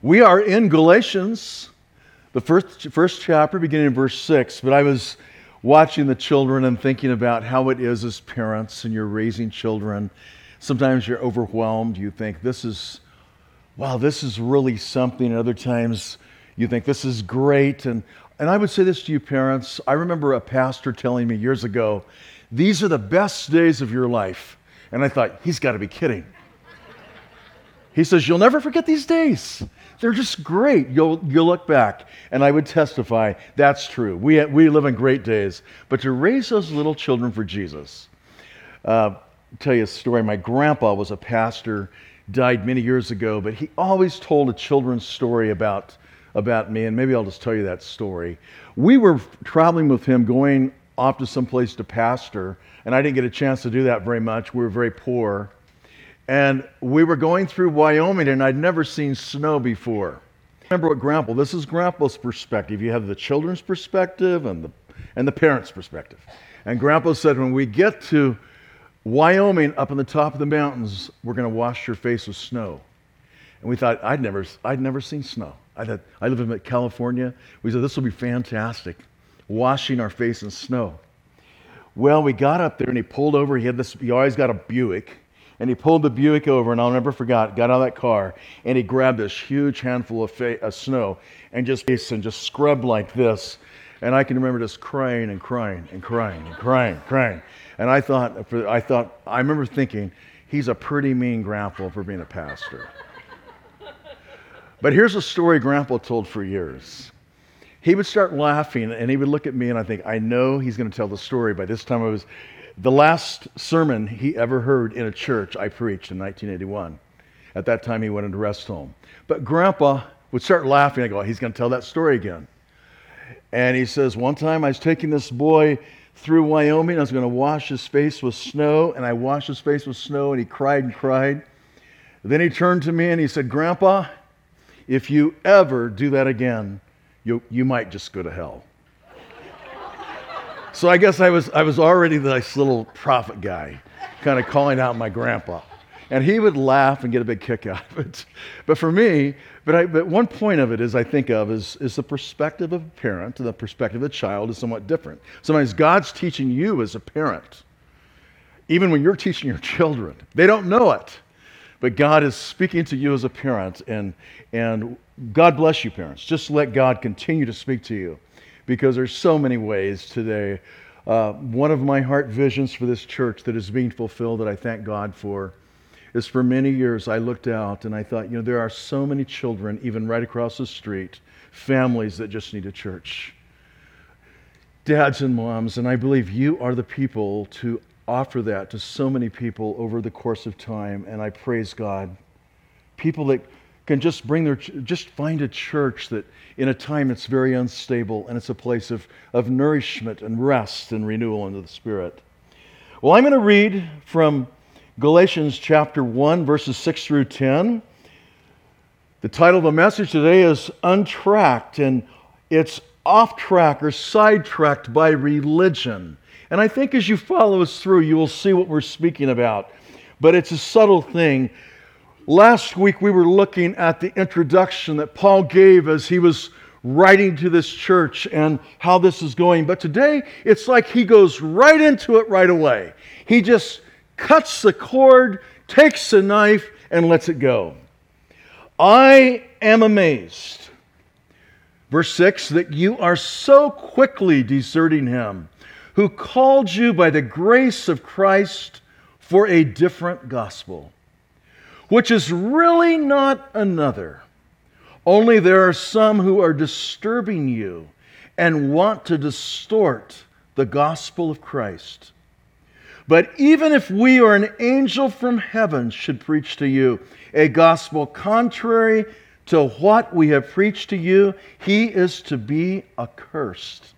We are in Galatians, the first, first chapter, beginning in verse 6. But I was watching the children and thinking about how it is as parents and you're raising children. Sometimes you're overwhelmed. You think, this is, wow, this is really something. And other times you think, this is great. And, and I would say this to you, parents. I remember a pastor telling me years ago, these are the best days of your life. And I thought, he's got to be kidding. He says, You'll never forget these days. They're just great. You'll, you'll look back. And I would testify that's true. We, we live in great days. But to raise those little children for Jesus, uh, tell you a story. My grandpa was a pastor, died many years ago, but he always told a children's story about, about me. And maybe I'll just tell you that story. We were traveling with him, going off to some place to pastor, and I didn't get a chance to do that very much. We were very poor. And we were going through Wyoming, and I'd never seen snow before. Remember what Grandpa, this is Grandpa's perspective. You have the children's perspective and the, and the parents' perspective. And Grandpa said, when we get to Wyoming up on the top of the mountains, we're going to wash your face with snow. And we thought, I'd never, I'd never seen snow. I, thought, I live in California. We said, this will be fantastic, washing our face in snow. Well, we got up there and he pulled over. He had this, he always got a Buick and he pulled the Buick over, and I'll never forget, got out of that car, and he grabbed this huge handful of, fa- of snow and just and just scrubbed like this. And I can remember just crying and crying and crying and crying, crying. And I thought, I thought, I remember thinking, he's a pretty mean grandpa for being a pastor. but here's a story grandpa told for years. He would start laughing and he would look at me and I think, I know he's going to tell the story. By this time I was the last sermon he ever heard in a church I preached in 1981. At that time, he went into rest home. But Grandpa would start laughing. I go, he's going to tell that story again. And he says, One time I was taking this boy through Wyoming. I was going to wash his face with snow, and I washed his face with snow, and he cried and cried. Then he turned to me and he said, Grandpa, if you ever do that again, you, you might just go to hell. So I guess I was, I was already this little prophet guy, kind of calling out my grandpa. And he would laugh and get a big kick out of it. But for me, but, I, but one point of it is I think of is, is the perspective of a parent and the perspective of a child is somewhat different. Sometimes God's teaching you as a parent, even when you're teaching your children. They don't know it, but God is speaking to you as a parent. And, and God bless you, parents. Just let God continue to speak to you because there's so many ways today. Uh, one of my heart visions for this church that is being fulfilled that I thank God for is for many years I looked out and I thought, you know, there are so many children, even right across the street, families that just need a church. Dads and moms, and I believe you are the people to offer that to so many people over the course of time, and I praise God. People that can just bring their, just find a church that in a time it's very unstable and it's a place of, of nourishment and rest and renewal into the Spirit. Well, I'm going to read from Galatians chapter 1, verses 6 through 10. The title of the message today is Untracked, and it's off track or sidetracked by religion. And I think as you follow us through, you will see what we're speaking about. But it's a subtle thing Last week we were looking at the introduction that Paul gave as he was writing to this church and how this is going. But today it's like he goes right into it right away. He just cuts the cord, takes the knife, and lets it go. I am amazed, verse 6, that you are so quickly deserting him who called you by the grace of Christ for a different gospel which is really not another. Only there are some who are disturbing you and want to distort the gospel of Christ. But even if we or an angel from heaven should preach to you a gospel contrary to what we have preached to you, he is to be accursed.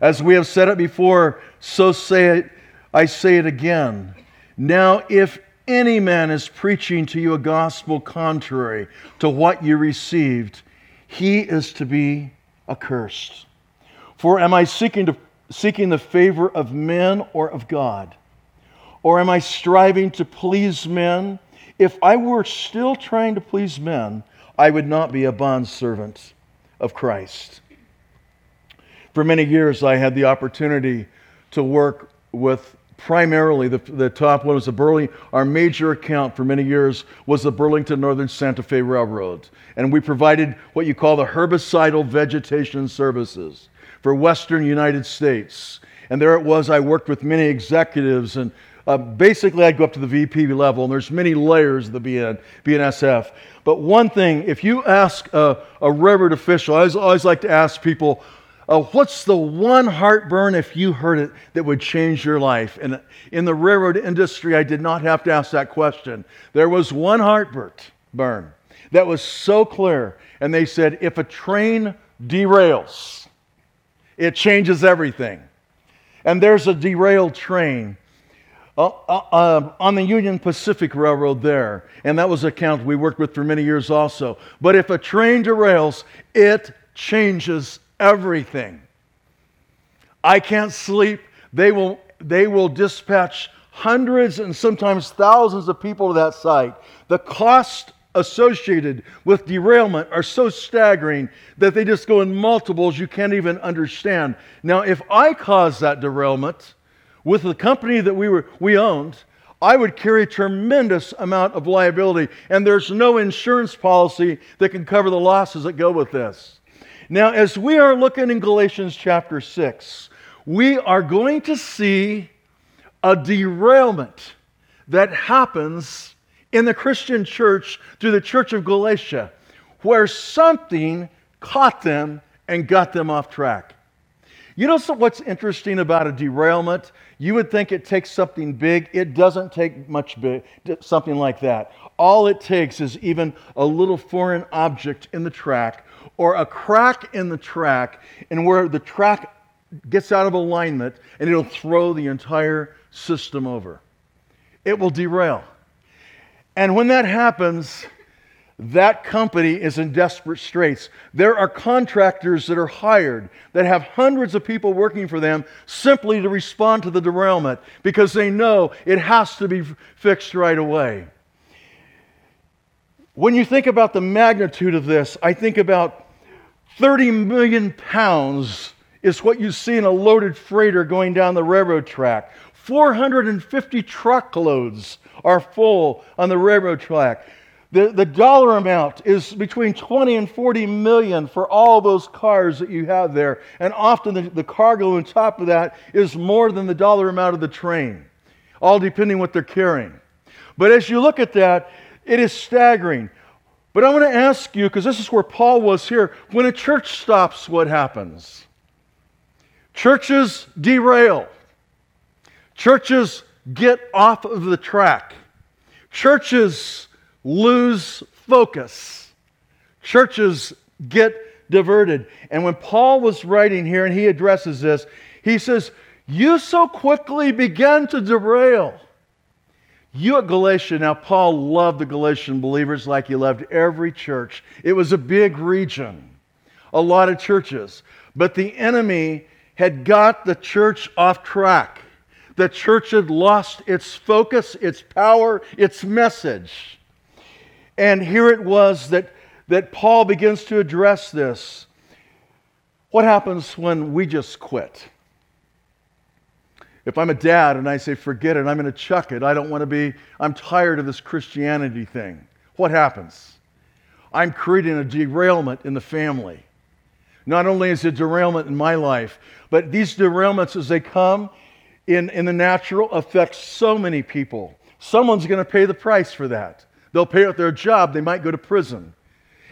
As we have said it before, so say it, I say it again. Now, if any man is preaching to you a gospel contrary to what you received, he is to be accursed. For am I seeking, to, seeking the favor of men or of God? Or am I striving to please men? If I were still trying to please men, I would not be a bondservant of Christ. For many years, I had the opportunity to work with primarily the, the top one was the Burlington. Our major account for many years was the Burlington Northern Santa Fe Railroad. And we provided what you call the herbicidal vegetation services for Western United States. And there it was, I worked with many executives and uh, basically, I'd go up to the VP level, and there's many layers of the BN, BNSF. But one thing, if you ask a, a railroad official, I always, always like to ask people, uh, what's the one heartburn if you heard it that would change your life? And in the railroad industry, I did not have to ask that question. There was one heartburn that was so clear. And they said, if a train derails, it changes everything. And there's a derailed train uh, uh, uh, on the Union Pacific Railroad there, and that was a count we worked with for many years also. But if a train derails, it changes everything. I can't sleep. They will, they will dispatch hundreds and sometimes thousands of people to that site. The cost associated with derailment are so staggering that they just go in multiples you can't even understand. Now, if I caused that derailment, with the company that we, were, we owned, I would carry a tremendous amount of liability, and there's no insurance policy that can cover the losses that go with this. Now, as we are looking in Galatians chapter 6, we are going to see a derailment that happens in the Christian church through the church of Galatia, where something caught them and got them off track. You know what's interesting about a derailment? You would think it takes something big. It doesn't take much big, something like that. All it takes is even a little foreign object in the track or a crack in the track, and where the track gets out of alignment, and it'll throw the entire system over. It will derail. And when that happens, that company is in desperate straits. There are contractors that are hired that have hundreds of people working for them simply to respond to the derailment because they know it has to be fixed right away. When you think about the magnitude of this, I think about 30 million pounds is what you see in a loaded freighter going down the railroad track. 450 truckloads are full on the railroad track. The, the dollar amount is between 20 and 40 million for all those cars that you have there. And often the, the cargo on top of that is more than the dollar amount of the train, all depending what they're carrying. But as you look at that, it is staggering. But I want to ask you, because this is where Paul was here, when a church stops, what happens? Churches derail. Churches get off of the track. Churches lose focus. Churches get diverted. And when Paul was writing here and he addresses this, he says, You so quickly began to derail. You at Galatia, now Paul loved the Galatian believers like he loved every church. It was a big region, a lot of churches. But the enemy had got the church off track. The church had lost its focus, its power, its message. And here it was that, that Paul begins to address this. What happens when we just quit? If I'm a dad and I say, forget it, I'm going to chuck it, I don't want to be, I'm tired of this Christianity thing, what happens? I'm creating a derailment in the family. Not only is it a derailment in my life, but these derailments as they come in, in the natural affect so many people. Someone's going to pay the price for that. They'll pay out their job, they might go to prison.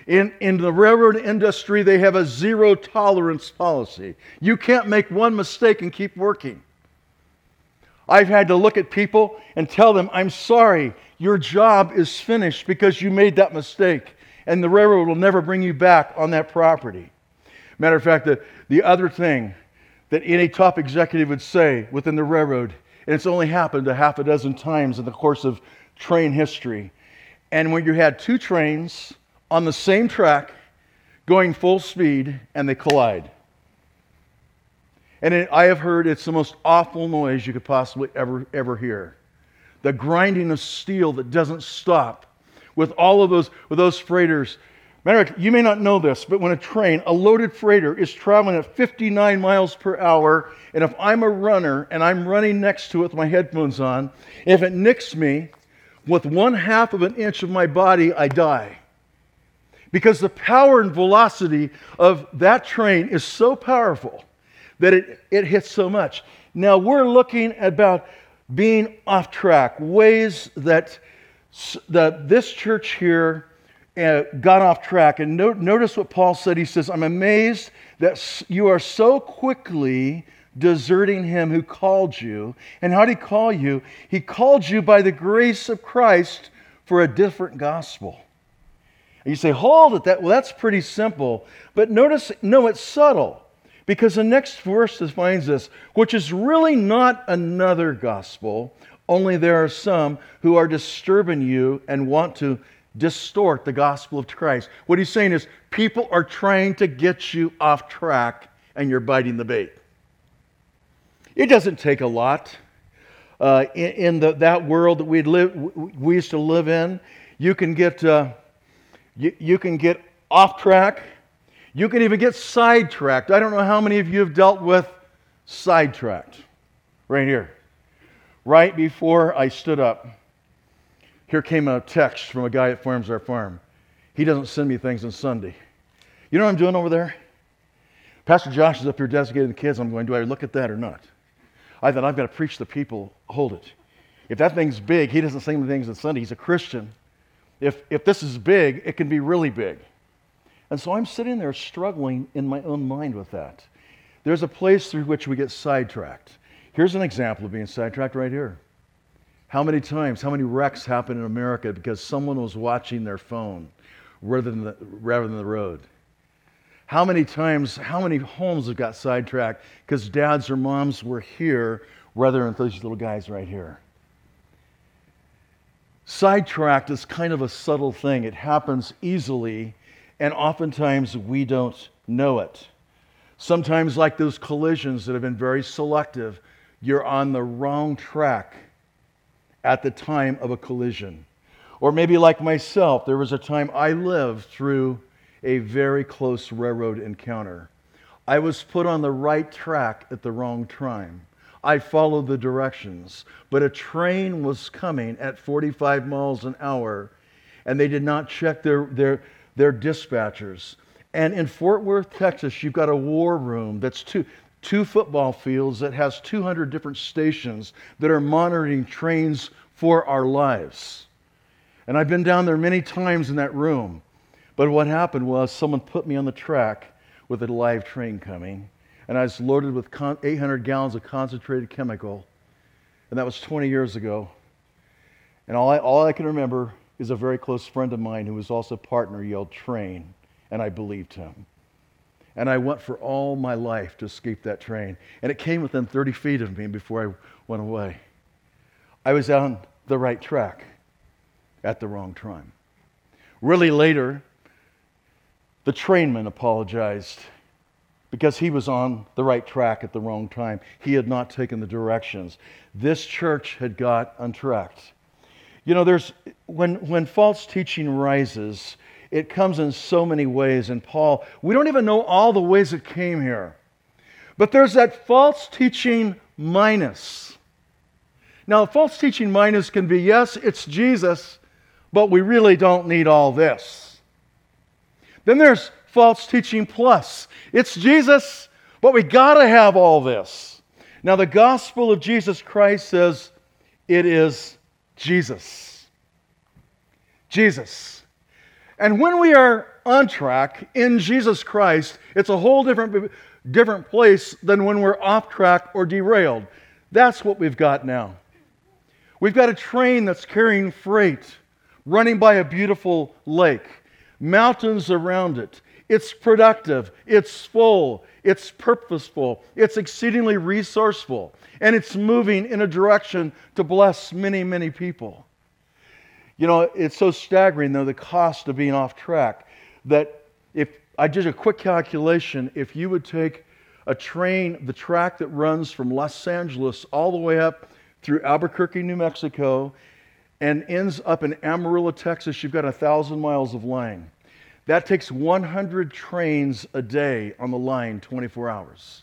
In, in the railroad industry, they have a zero tolerance policy. You can't make one mistake and keep working. I've had to look at people and tell them, I'm sorry, your job is finished because you made that mistake, and the railroad will never bring you back on that property. Matter of fact, the, the other thing that any top executive would say within the railroad, and it's only happened a half a dozen times in the course of train history, and when you had two trains on the same track going full speed and they collide. And it, I have heard it's the most awful noise you could possibly ever, ever hear. The grinding of steel that doesn't stop with all of those, with those freighters Matter of fact, you may not know this, but when a train, a loaded freighter, is traveling at 59 miles per hour, and if I'm a runner and I'm running next to it with my headphones on, if it nicks me with one half of an inch of my body, I die. Because the power and velocity of that train is so powerful that it, it hits so much. Now we're looking about being off track, ways that, that this church here uh, got off track. And no, notice what Paul said. He says, I'm amazed that you are so quickly deserting him who called you. And how did he call you? He called you by the grace of Christ for a different gospel. And you say, hold it, that, well, that's pretty simple. But notice, no, it's subtle. Because the next verse defines this, which is really not another gospel, only there are some who are disturbing you and want to distort the gospel of Christ. What he's saying is people are trying to get you off track and you're biting the bait. It doesn't take a lot. Uh, in, in the, that world that we live, we used to live in, you can get uh, you, you can get off track. You can even get sidetracked. I don't know how many of you have dealt with sidetracked. Right here. Right before I stood up, here came a text from a guy that farms our farm. He doesn't send me things on Sunday. You know what I'm doing over there? Pastor Josh is up here designating the kids. I'm going, do I look at that or not? I thought, I've got to preach the people. Hold it. If that thing's big, he doesn't sing the things on Sunday. He's a Christian. If, if this is big, it can be really big. And so I'm sitting there struggling in my own mind with that. There's a place through which we get sidetracked. Here's an example of being sidetracked right here. How many times, how many wrecks happen in America because someone was watching their phone rather than the, rather than the road? How many times, how many homes have got sidetracked because dads or moms were here rather than those little guys right here? Sidetracked is kind of a subtle thing. It happens easily, and oftentimes we don't know it. Sometimes, like those collisions that have been very selective, you're on the wrong track at the time of a collision. Or maybe, like myself, there was a time I lived through a very close railroad encounter. I was put on the right track at the wrong time. I followed the directions, but a train was coming at 45 miles an hour, and they did not check their, their, their dispatchers. And in Fort Worth, Texas, you've got a war room that's two, two football fields that has 200 different stations that are monitoring trains for our lives. And I've been down there many times in that room. But what happened was someone put me on the track with a live train coming, and I was loaded with 800 gallons of concentrated chemical. And that was 20 years ago. And all I, all I can remember is a very close friend of mine who was also partner yelled train, and I believed him. And I went for all my life to escape that train. And it came within 30 feet of me before I went away. I was on the right track at the wrong time. Really later, the trainman apologized because he was on the right track at the wrong time. He had not taken the directions. This church had got untracked. You know, there's when when false teaching rises, it comes in so many ways. And Paul, we don't even know all the ways it came here. But there's that false teaching minus. Now, false teaching minus can be yes, it's Jesus, but we really don't need all this. Then there's false teaching plus. It's Jesus, but we got to have all this. Now, the gospel of Jesus Christ says it is Jesus. Jesus. And when we are on track in Jesus Christ, it's a whole different, different place than when we're off track or derailed. That's what we've got now. We've got a train that's carrying freight running by a beautiful lake, mountains around it. It's productive, it's full, it's purposeful, it's exceedingly resourceful, and it's moving in a direction to bless many, many people. You know, it's so staggering, though, the cost of being off track, that if I did a quick calculation, if you would take a train, the track that runs from Los Angeles all the way up through Albuquerque, New Mexico, and ends up in Amarillo, Texas, you've got a thousand miles of line. That takes 100 trains a day on the line, 24 hours.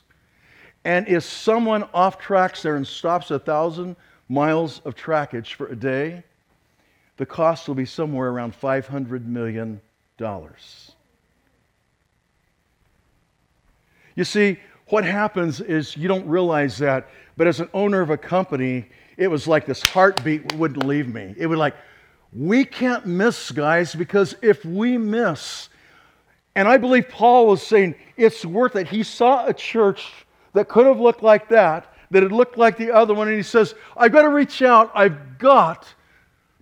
And if someone off tracks there and stops a thousand miles of trackage for a day, the cost will be somewhere around $500 million. You see, what happens is you don't realize that, but as an owner of a company, it was like this heartbeat wouldn't leave me. It would like, we can't miss, guys, because if we miss, and I believe Paul was saying it's worth it. He saw a church that could have looked like that, that had looked like the other one, and he says, I've got to reach out. I've got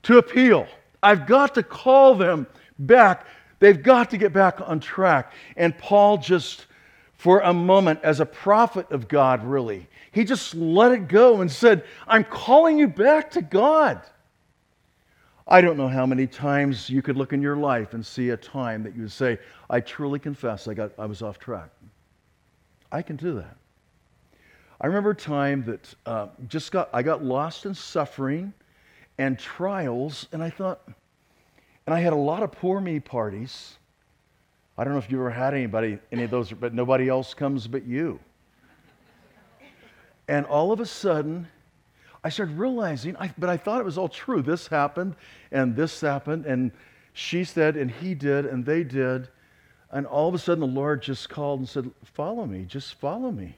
to appeal. I've got to call them back. They've got to get back on track. And Paul just, for a moment, as a prophet of God, really, he just let it go and said, I'm calling you back to God. I don't know how many times you could look in your life and see a time that you would say, I truly confess I, got, I was off track. I can do that. I remember a time that uh, just got, I got lost in suffering and trials, and I thought, and I had a lot of poor me parties. I don't know if you ever had anybody, any of those, but nobody else comes but you. And all of a sudden, I started realizing, I, but I thought it was all true. This happened, and this happened, and she said, and he did, and they did. And all of a sudden, the Lord just called and said, Follow me, just follow me.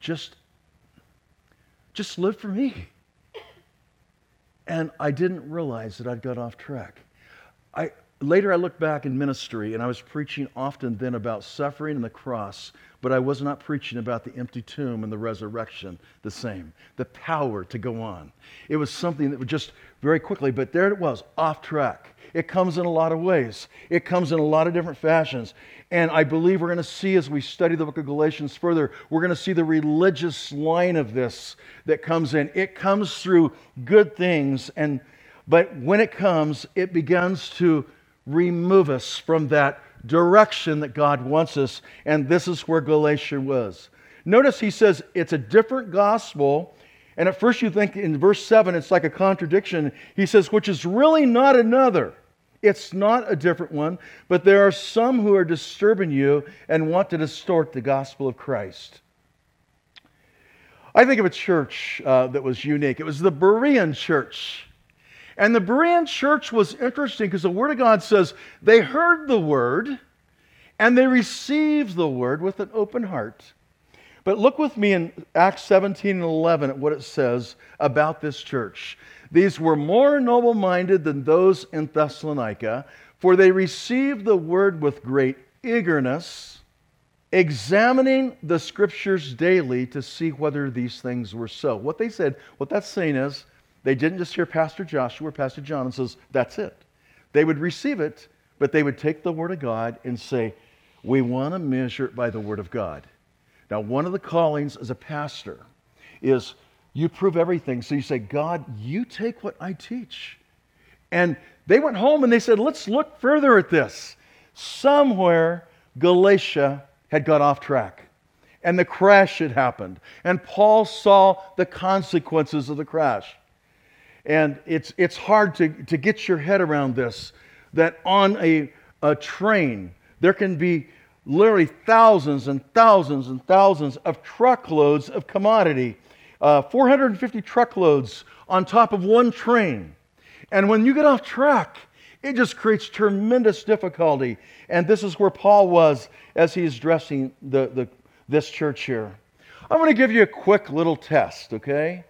Just, just live for me. And I didn't realize that I'd got off track. I, later, I looked back in ministry, and I was preaching often then about suffering and the cross, but I was not preaching about the empty tomb and the resurrection the same. The power to go on. It was something that would just very quickly, but there it was, off track. It comes in a lot of ways. It comes in a lot of different fashions. And I believe we're going to see as we study the book of Galatians further, we're going to see the religious line of this that comes in. It comes through good things and but when it comes, it begins to remove us from that direction that God wants us. And this is where Galatia was. Notice he says it's a different gospel. And at first you think in verse 7 it's like a contradiction. He says, which is really not another. It's not a different one, but there are some who are disturbing you and want to distort the gospel of Christ. I think of a church uh, that was unique. It was the Berean church. And the Berean church was interesting because the Word of God says they heard the Word and they received the Word with an open heart. But look with me in Acts 17 and 11 at what it says about this church. These were more noble minded than those in Thessalonica, for they received the word with great eagerness, examining the scriptures daily to see whether these things were so. What they said, what that's saying is, they didn't just hear Pastor Joshua or Pastor John and says, that's it. They would receive it, but they would take the word of God and say, we want to measure it by the word of God. Now, one of the callings as a pastor is you prove everything. So you say, God, you take what I teach. And they went home and they said, let's look further at this. Somewhere, Galatia had got off track and the crash had happened. And Paul saw the consequences of the crash. And it's, it's hard to, to get your head around this that on a, a train, there can be literally thousands and thousands and thousands of truckloads of commodity uh, 450 truckloads on top of one train. And when you get off track, it just creates tremendous difficulty. And this is where Paul was as he's addressing the, the, this church here. I'm going to give you a quick little test, okay?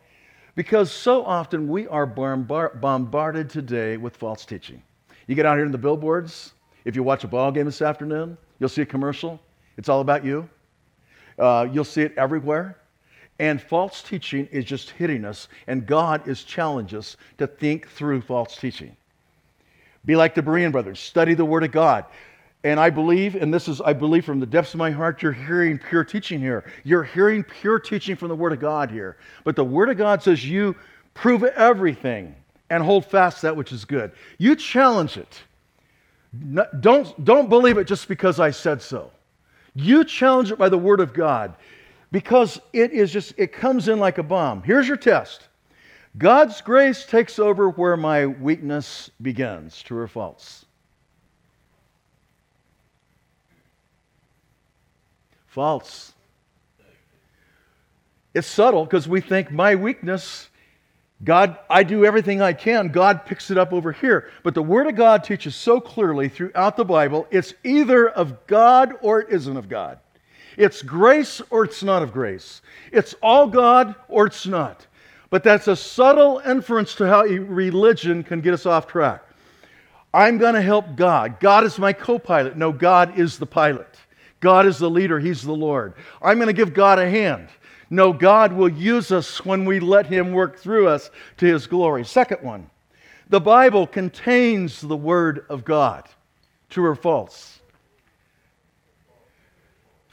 Because so often we are bombarded today with false teaching. You get out here in the billboards, if you watch a ball game this afternoon, you'll see a commercial. It's all about you. Uh, you'll see it everywhere. And false teaching is just hitting us, and God is challenging us to think through false teaching. Be like the Berean brothers, study the Word of God. And I believe, and this is, I believe from the depths of my heart, you're hearing pure teaching here. You're hearing pure teaching from the Word of God here. But the Word of God says you prove everything and hold fast that which is good. You challenge it. Don't, don't believe it just because I said so. You challenge it by the Word of God because it is just, it comes in like a bomb. Here's your test God's grace takes over where my weakness begins, true or false? False. It's subtle because we think my weakness, God, I do everything I can. God picks it up over here. But the Word of God teaches so clearly throughout the Bible it's either of God or it isn't of God. It's grace or it's not of grace. It's all God or it's not. But that's a subtle inference to how religion can get us off track. I'm going to help God. God is my co pilot. No, God is the pilot. God is the leader. He's the Lord. I'm going to give God a hand. No, God will use us when we let Him work through us to His glory. Second one, the Bible contains the Word of God. True or false?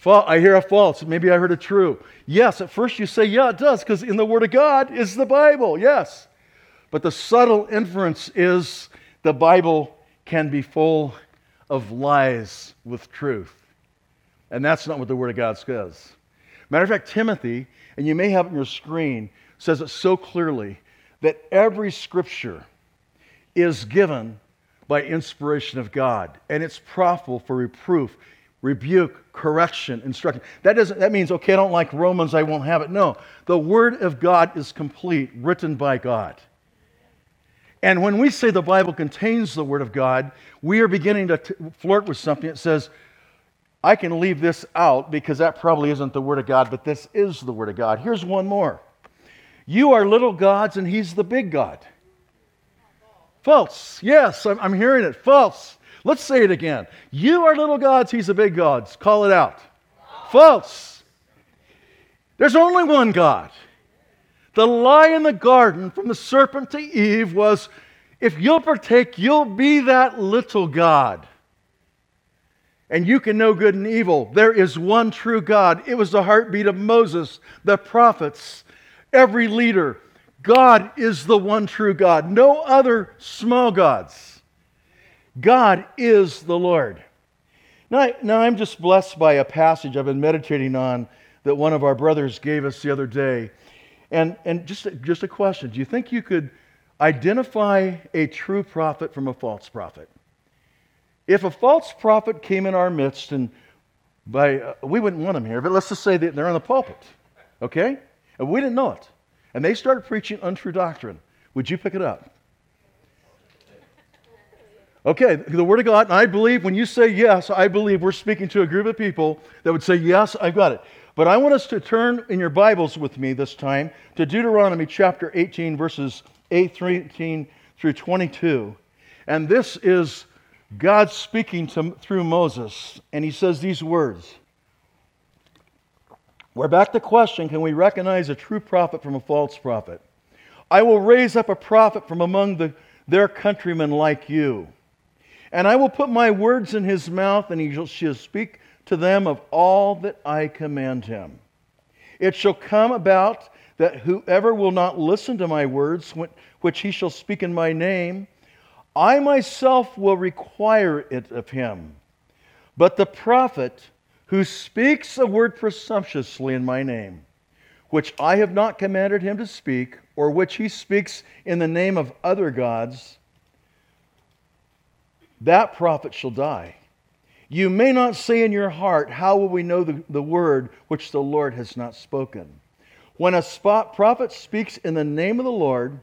I hear a false. Maybe I heard a true. Yes, at first you say, yeah, it does, because in the Word of God is the Bible. Yes. But the subtle inference is the Bible can be full of lies with truth. And that's not what the Word of God says. Matter of fact, Timothy, and you may have it on your screen, says it so clearly that every scripture is given by inspiration of God, and it's profitable for reproof, rebuke, correction, instruction. That doesn't that means okay, I don't like Romans, I won't have it. No. The word of God is complete, written by God. And when we say the Bible contains the word of God, we are beginning to t- flirt with something that says I can leave this out because that probably isn't the word of God, but this is the word of God. Here's one more. You are little gods and he's the big God. False. Yes, I'm, I'm hearing it. False. Let's say it again. You are little gods, he's the big God. Call it out. False. There's only one God. The lie in the garden from the serpent to Eve was if you'll partake, you'll be that little God. And you can know good and evil. There is one true God. It was the heartbeat of Moses, the prophets, every leader. God is the one true God, no other small gods. God is the Lord. Now, I, now, I'm just blessed by a passage I've been meditating on that one of our brothers gave us the other day. And, and just, just a question Do you think you could identify a true prophet from a false prophet? If a false prophet came in our midst, and by, uh, we wouldn't want them here, but let's just say that they're in the pulpit, okay? And we didn't know it. And they started preaching untrue doctrine. Would you pick it up? Okay, the Word of God, and I believe when you say yes, I believe we're speaking to a group of people that would say, Yes, I've got it. But I want us to turn in your Bibles with me this time to Deuteronomy chapter 18, verses 18 through 22. And this is God speaking to, through Moses, and he says these words. We're back to the question can we recognize a true prophet from a false prophet? I will raise up a prophet from among the, their countrymen like you and I will put my words in his mouth, and he shall speak to them of all that I command him. It shall come about that whoever will not listen to my words, which he shall speak in my name, I myself will require it of him. But the prophet who speaks a word presumptuously in my name, which I have not commanded him to speak, or which he speaks in the name of other gods, that prophet shall die. You may not say in your heart, How will we know the, the word which the Lord has not spoken? When a spot prophet speaks in the name of the Lord,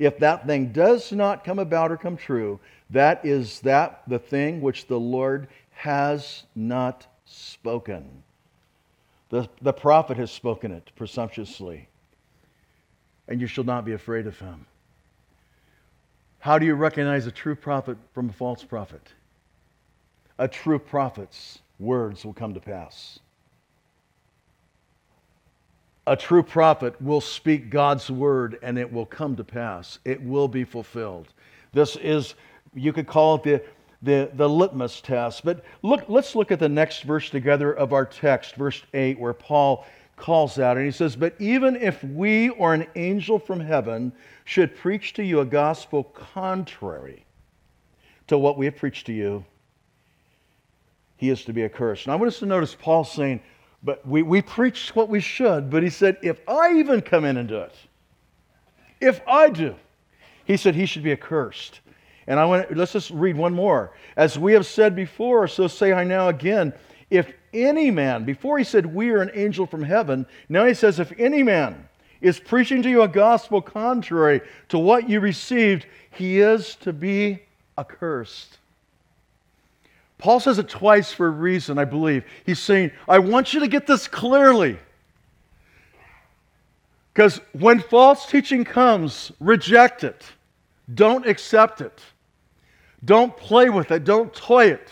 if that thing does not come about or come true, that is that the thing which the Lord has not spoken. The, the prophet has spoken it presumptuously, and you shall not be afraid of him. How do you recognize a true prophet from a false prophet? A true prophet's words will come to pass. A true prophet will speak God's word and it will come to pass. It will be fulfilled. This is, you could call it the, the, the litmus test. But look, let's look at the next verse together of our text, verse 8, where Paul calls out and he says, But even if we or an angel from heaven should preach to you a gospel contrary to what we have preached to you, he is to be accursed. Now I want us to notice Paul saying, but we, we preach what we should, but he said, if I even come in and do it, if I do, he said he should be accursed. And I want let's just read one more. As we have said before, so say I now again, if any man, before he said we are an angel from heaven, now he says, if any man is preaching to you a gospel contrary to what you received, he is to be accursed. Paul says it twice for a reason, I believe. He's saying, I want you to get this clearly. Because when false teaching comes, reject it. Don't accept it. Don't play with it. Don't toy it.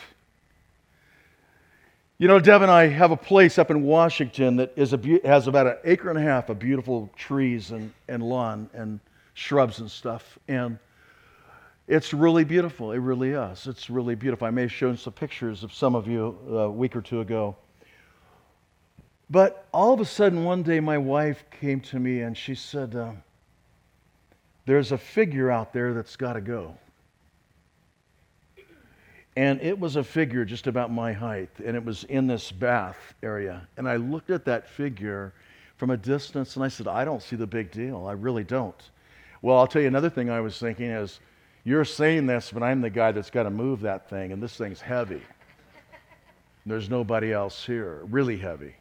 You know, Deb and I have a place up in Washington that is a, has about an acre and a half of beautiful trees and, and lawn and shrubs and stuff. And it's really beautiful. It really is. It's really beautiful. I may have shown some pictures of some of you a week or two ago. But all of a sudden, one day, my wife came to me and she said, uh, There's a figure out there that's got to go. And it was a figure just about my height, and it was in this bath area. And I looked at that figure from a distance and I said, I don't see the big deal. I really don't. Well, I'll tell you another thing I was thinking is, you're saying this, but I'm the guy that's got to move that thing, and this thing's heavy. There's nobody else here, really heavy.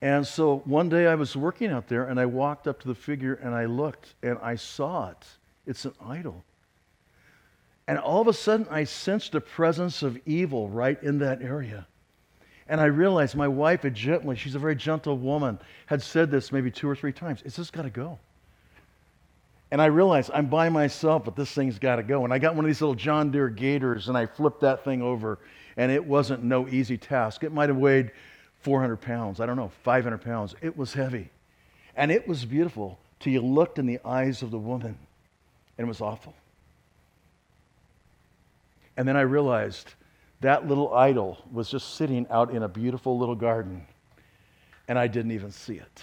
And so one day I was working out there and I walked up to the figure and I looked and I saw it. It's an idol. And all of a sudden, I sensed a presence of evil right in that area. And I realized my wife had gently, she's a very gentle woman, had said this maybe two or three times. It's just got to go. And I realized I'm by myself, but this thing's got to go. And I got one of these little John Deere gators and I flipped that thing over. And it wasn't no easy task. It might have weighed 400 pounds, I don't know, 500 pounds. It was heavy. And it was beautiful till you looked in the eyes of the woman, and it was awful. And then I realized that little idol was just sitting out in a beautiful little garden, and I didn't even see it.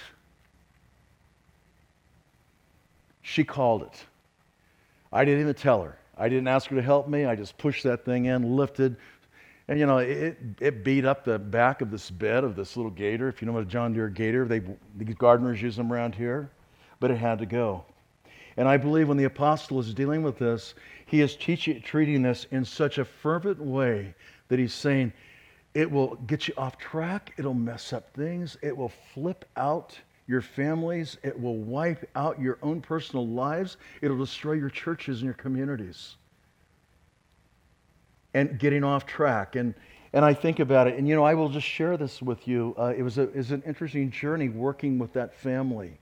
She called it. I didn't even tell her. I didn't ask her to help me. I just pushed that thing in, lifted, and you know, it, it beat up the back of this bed of this little gator. If you know what a John Deere gator, they, the gardeners use them around here, but it had to go. And I believe when the apostle is dealing with this, he is teaching, treating this in such a fervent way that he's saying it will get you off track, it'll mess up things, it will flip out your families, it will wipe out your own personal lives, it'll destroy your churches and your communities. And getting off track. And, and I think about it, and you know, I will just share this with you. Uh, it, was a, it was an interesting journey working with that family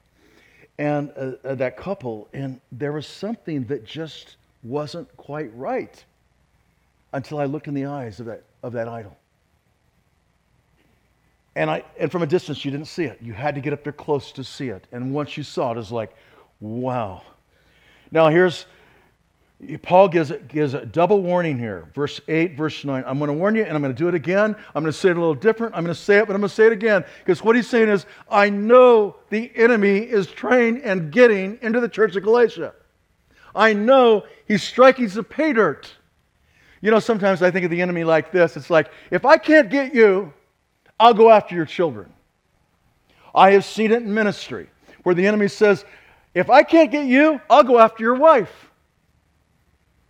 and uh, uh, that couple, and there was something that just wasn't quite right until I looked in the eyes of that, of that idol. And, I, and from a distance, you didn't see it. You had to get up there close to see it. And once you saw it, it was like, wow. Now, here's Paul gives, gives a double warning here. Verse 8, verse 9. I'm going to warn you, and I'm going to do it again. I'm going to say it a little different. I'm going to say it, but I'm going to say it again. Because what he's saying is, I know the enemy is trained and getting into the church of Galatia. I know he's striking some pay dirt. You know, sometimes I think of the enemy like this it's like, if I can't get you, I'll go after your children. I have seen it in ministry where the enemy says, if I can't get you, I'll go after your wife.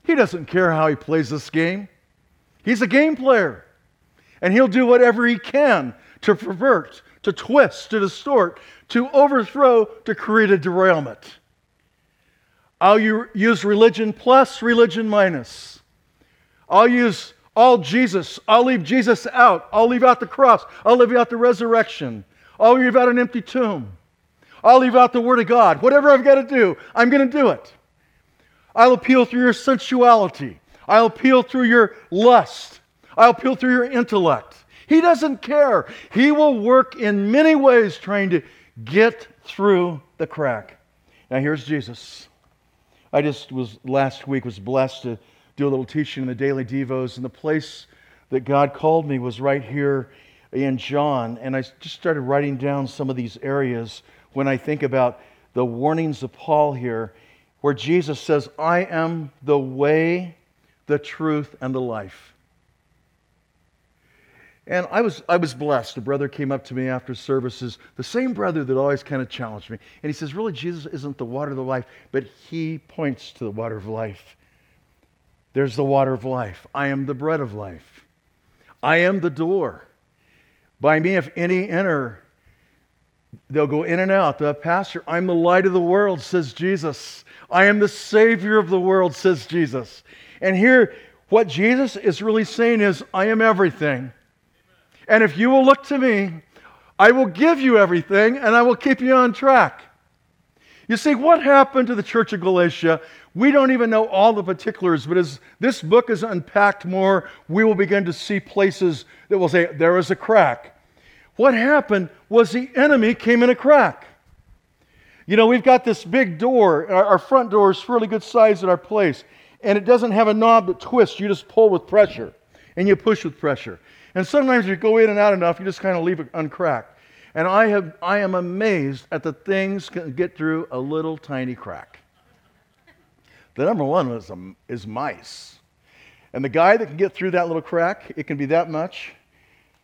He doesn't care how he plays this game. He's a game player. And he'll do whatever he can to pervert, to twist, to distort, to overthrow, to create a derailment. I'll use religion plus, religion minus. I'll use all Jesus. I'll leave Jesus out. I'll leave out the cross. I'll leave out the resurrection. I'll leave out an empty tomb. I'll leave out the Word of God. Whatever I've got to do, I'm going to do it. I'll appeal through your sensuality. I'll appeal through your lust. I'll appeal through your intellect. He doesn't care. He will work in many ways trying to get through the crack. Now, here's Jesus. I just was last week was blessed to do a little teaching in the daily devos, and the place that God called me was right here in John, and I just started writing down some of these areas when I think about the warnings of Paul here, where Jesus says, "I am the way, the truth, and the life." And I was, I was blessed. A brother came up to me after services, the same brother that always kind of challenged me. And he says, Really, Jesus isn't the water of the life, but he points to the water of life. There's the water of life. I am the bread of life. I am the door. By me, if any enter, they'll go in and out. The pastor, I'm the light of the world, says Jesus. I am the Savior of the world, says Jesus. And here, what Jesus is really saying is, I am everything. And if you will look to me, I will give you everything and I will keep you on track. You see, what happened to the church of Galatia? We don't even know all the particulars, but as this book is unpacked more, we will begin to see places that will say, there is a crack. What happened was the enemy came in a crack. You know, we've got this big door. Our, front door is fairly good size at our place, and it doesn't have a knob that twists. You just pull with pressure, and you push with pressure. And sometimes you go in and out enough, you just kind of leave it uncracked. And I, have, I am amazed at the things can get through a little tiny crack. The number one is, um, is mice. And the guy that can get through that little crack, it can be that much,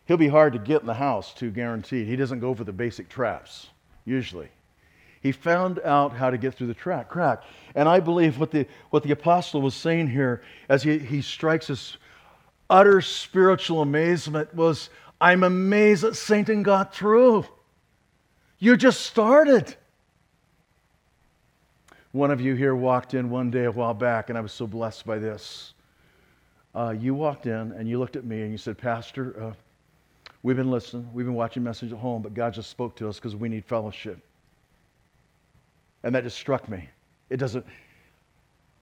he'll be hard to get in the house, too, guaranteed. He doesn't go for the basic traps, usually. He found out how to get through the track, crack. And I believe what the, what the apostle was saying here as he, he strikes us utter spiritual amazement was I'm amazed that Satan got through. You just started. One of you here walked in one day a while back, and I was so blessed by this. Uh, you walked in and you looked at me and you said, Pastor, uh, we've been listening, we've been watching message at home, but God just spoke to us because we need fellowship. And that just struck me. It doesn't,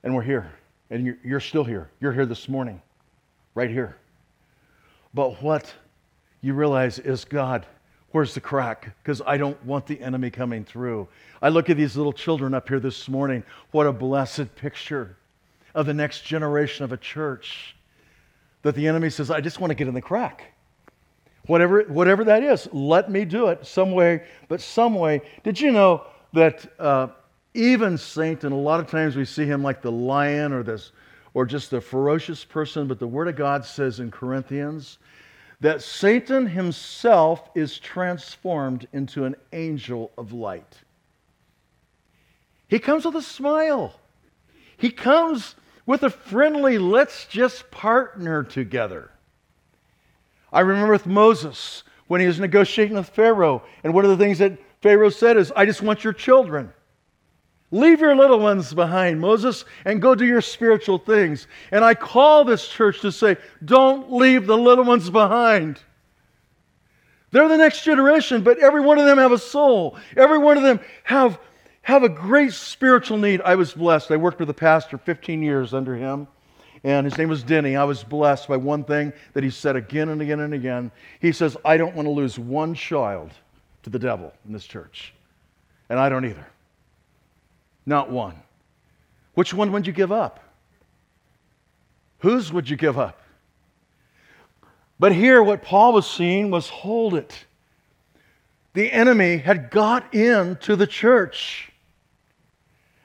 and we're here, and you're, you're still here. You're here this morning right here. But what you realize is God, where's the crack? Because I don't want the enemy coming through. I look at these little children up here this morning. What a blessed picture of the next generation of a church. That the enemy says, I just want to get in the crack. Whatever, whatever that is, let me do it some way, but some way. Did you know that uh, even Satan, a lot of times we see him like the lion or this or just a ferocious person, but the Word of God says in Corinthians that Satan himself is transformed into an angel of light. He comes with a smile. He comes with a friendly, let's just partner together. I remember with Moses when he was negotiating with Pharaoh, and one of the things that Pharaoh said is, I just want your children. Leave your little ones behind, Moses, and go do your spiritual things. And I call this church to say, don't leave the little ones behind. They're the next generation, but every one of them have a soul. Every one of them have, have a great spiritual need. I was blessed. I worked with a pastor 15 years under him, and his name was Denny. I was blessed by one thing that he said again and again and again. He says, I don't want to lose one child to the devil in this church. And I don't either. Not one. Which one would you give up? Whose would you give up? But here, what Paul was seeing was hold it. The enemy had got into the church.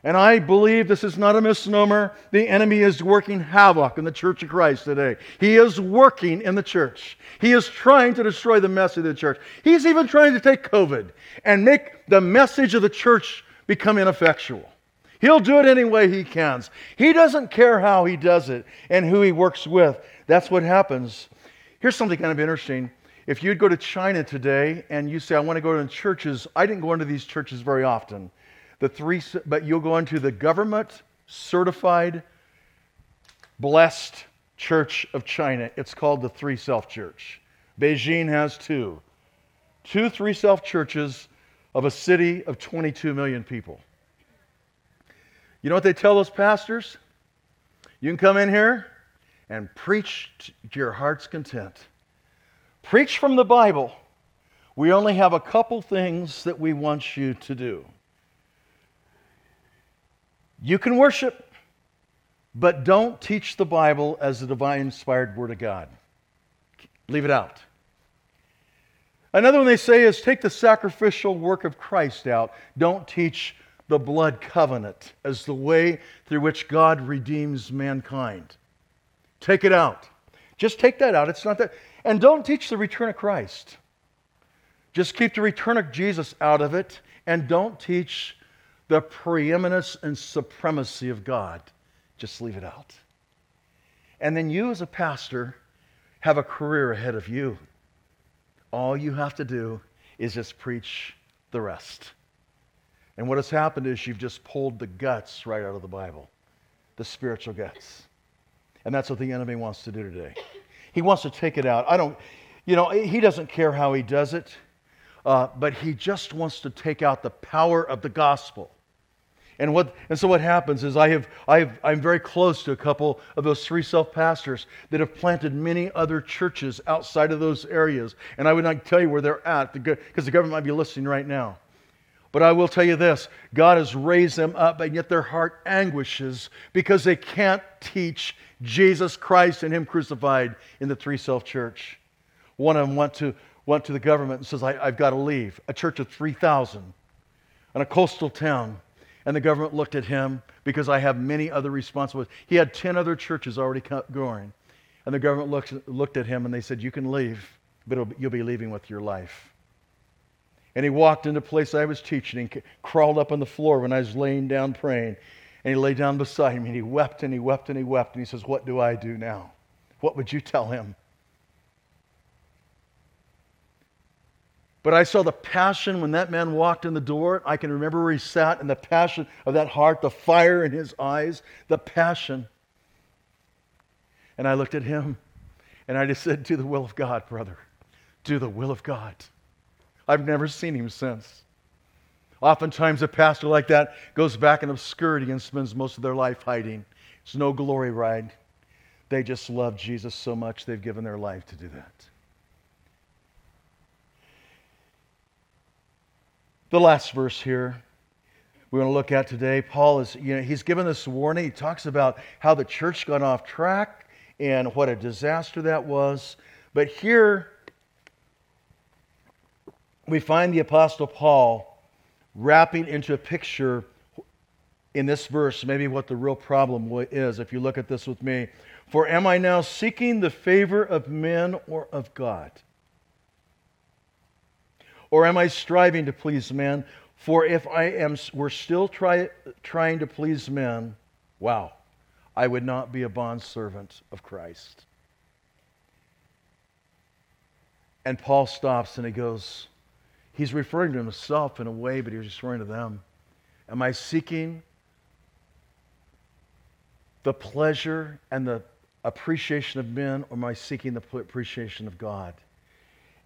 And I believe this is not a misnomer. The enemy is working havoc in the church of Christ today. He is working in the church. He is trying to destroy the message of the church. He's even trying to take COVID and make the message of the church become ineffectual. He'll do it any way he can. He doesn't care how he does it and who he works with. That's what happens. Here's something kind of interesting. If you'd go to China today and you say, I want to go to churches, I didn't go into these churches very often. The three, but you'll go into the government certified, blessed church of China. It's called the Three Self Church. Beijing has two. Two three self churches of a city of 22 million people. You know what they tell those pastors? You can come in here and preach to your heart's content. Preach from the Bible. We only have a couple things that we want you to do. You can worship, but don't teach the Bible as the divine inspired Word of God. Leave it out. Another one they say is take the sacrificial work of Christ out. Don't teach the blood covenant as the way through which God redeems mankind. Take it out. Just take that out. It's not that. And don't teach the return of Christ. Just keep the return of Jesus out of it and don't teach the preeminence and supremacy of God. Just leave it out. And then you, as a pastor, have a career ahead of you. All you have to do is just preach the rest. And what has happened is you've just pulled the guts right out of the Bible, the spiritual guts. And that's what the enemy wants to do today. He wants to take it out. I don't, you know, he doesn't care how he does it, uh, but he just wants to take out the power of the gospel. And, what, and so what happens is I have, I have, I'm very close to a couple of those three self pastors that have planted many other churches outside of those areas. And I would not tell you where they're at because the government might be listening right now. But I will tell you this God has raised them up, and yet their heart anguishes because they can't teach Jesus Christ and Him crucified in the three self church. One of them went to, went to the government and says, I, have got to leave. A church of 3,000 in a coastal town. And the government looked at him because I have many other responsibilities. He had 10 other churches already going. And the government looked, looked at him and they said, You can leave, but you'll be leaving with your life. And he walked into the place I was teaching and crawled up on the floor when I was laying down praying. And he lay down beside me and he wept and he wept and he wept. And he says, What do I do now? What would you tell him? But I saw the passion when that man walked in the door. I can remember where he sat and the passion of that heart, the fire in his eyes, the passion. And I looked at him and I just said, Do the will of God, brother. Do the will of God. I've never seen him since. Oftentimes, a pastor like that goes back in obscurity and spends most of their life hiding. It's no glory ride. They just love Jesus so much they've given their life to do that. The last verse here we want to look at today, Paul is, you know, he's given this warning. He talks about how the church got off track and what a disaster that was. But here we find the Apostle Paul wrapping into a picture in this verse, maybe what the real problem is, if you look at this with me. For am I now seeking the favor of men or of God? Or am I striving to please men? For if I am were still try, trying to please men, wow, I would not be a bondservant of Christ. And Paul stops and he goes, he's referring to himself in a way, but he's referring to them. Am I seeking the pleasure and the appreciation of men, or am I seeking the appreciation of God?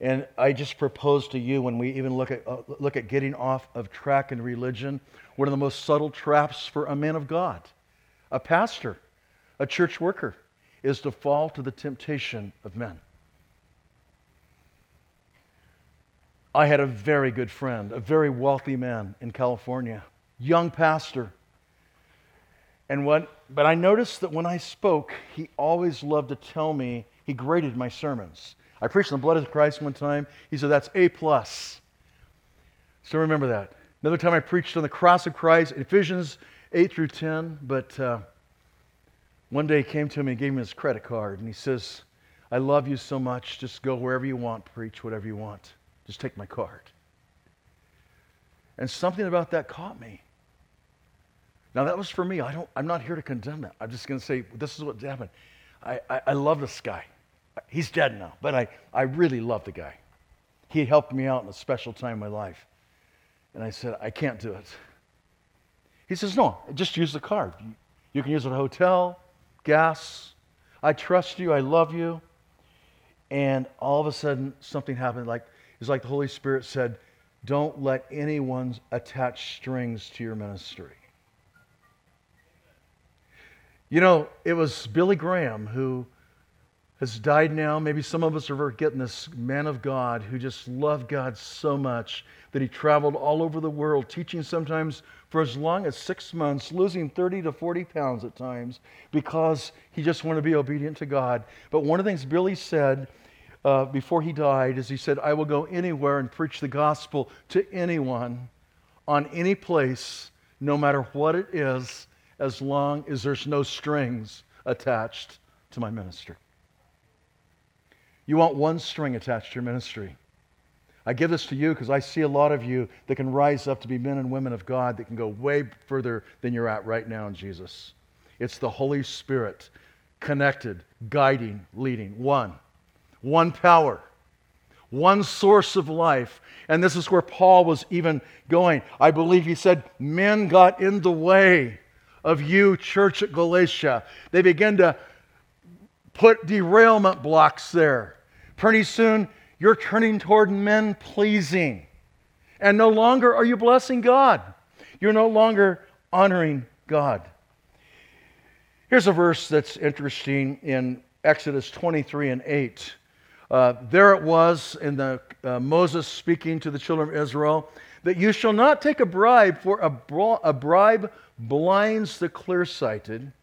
And I just propose to you when we even look at, uh, look at getting off of track in religion, one of the most subtle traps for a man of God, a pastor, a church worker, is to fall to the temptation of men. I had a very good friend, a very wealthy man in California, young pastor. And what, but I noticed that when I spoke, he always loved to tell me, he graded my sermons. I preached on the blood of Christ one time. He said, that's A plus. So remember that. Another time I preached on the cross of Christ, Ephesians 8 through 10. But uh, one day he came to me and gave me his credit card. And he says, I love you so much. Just go wherever you want, preach whatever you want. Just take my card. And something about that caught me. Now, that was for me. I don't, I'm not here to condemn that. I'm just going to say, this is what happened. I, I, I love this guy. He's dead now, but I, I really love the guy. He helped me out in a special time in my life. And I said, I can't do it. He says, No, just use the card. You can use it at a hotel, gas. I trust you. I love you. And all of a sudden, something happened. Like it's like the Holy Spirit said, Don't let anyone attach strings to your ministry. You know, it was Billy Graham who has died now. Maybe some of us are forgetting this man of God who just loved God so much that he traveled all over the world, teaching sometimes for as long as six months, losing 30 to 40 pounds at times because he just wanted to be obedient to God. But one of the things Billy said uh, before he died is he said, I will go anywhere and preach the gospel to anyone on any place, no matter what it is, as long as there's no strings attached to my ministry. You want one string attached to your ministry. I give this to you because I see a lot of you that can rise up to be men and women of God that can go way further than you're at right now in Jesus. It's the Holy Spirit connected, guiding, leading. One. one power, one source of life. And this is where Paul was even going. I believe he said, Men got in the way of you, church at Galatia. They began to put derailment blocks there. Pretty soon, you're turning toward men pleasing. And no longer are you blessing God. You're no longer honoring God. Here's a verse that's interesting in Exodus 23 and 8. Uh, there it was in the uh, Moses speaking to the children of Israel that you shall not take a bribe, for a, bro- a bribe blinds the clear sighted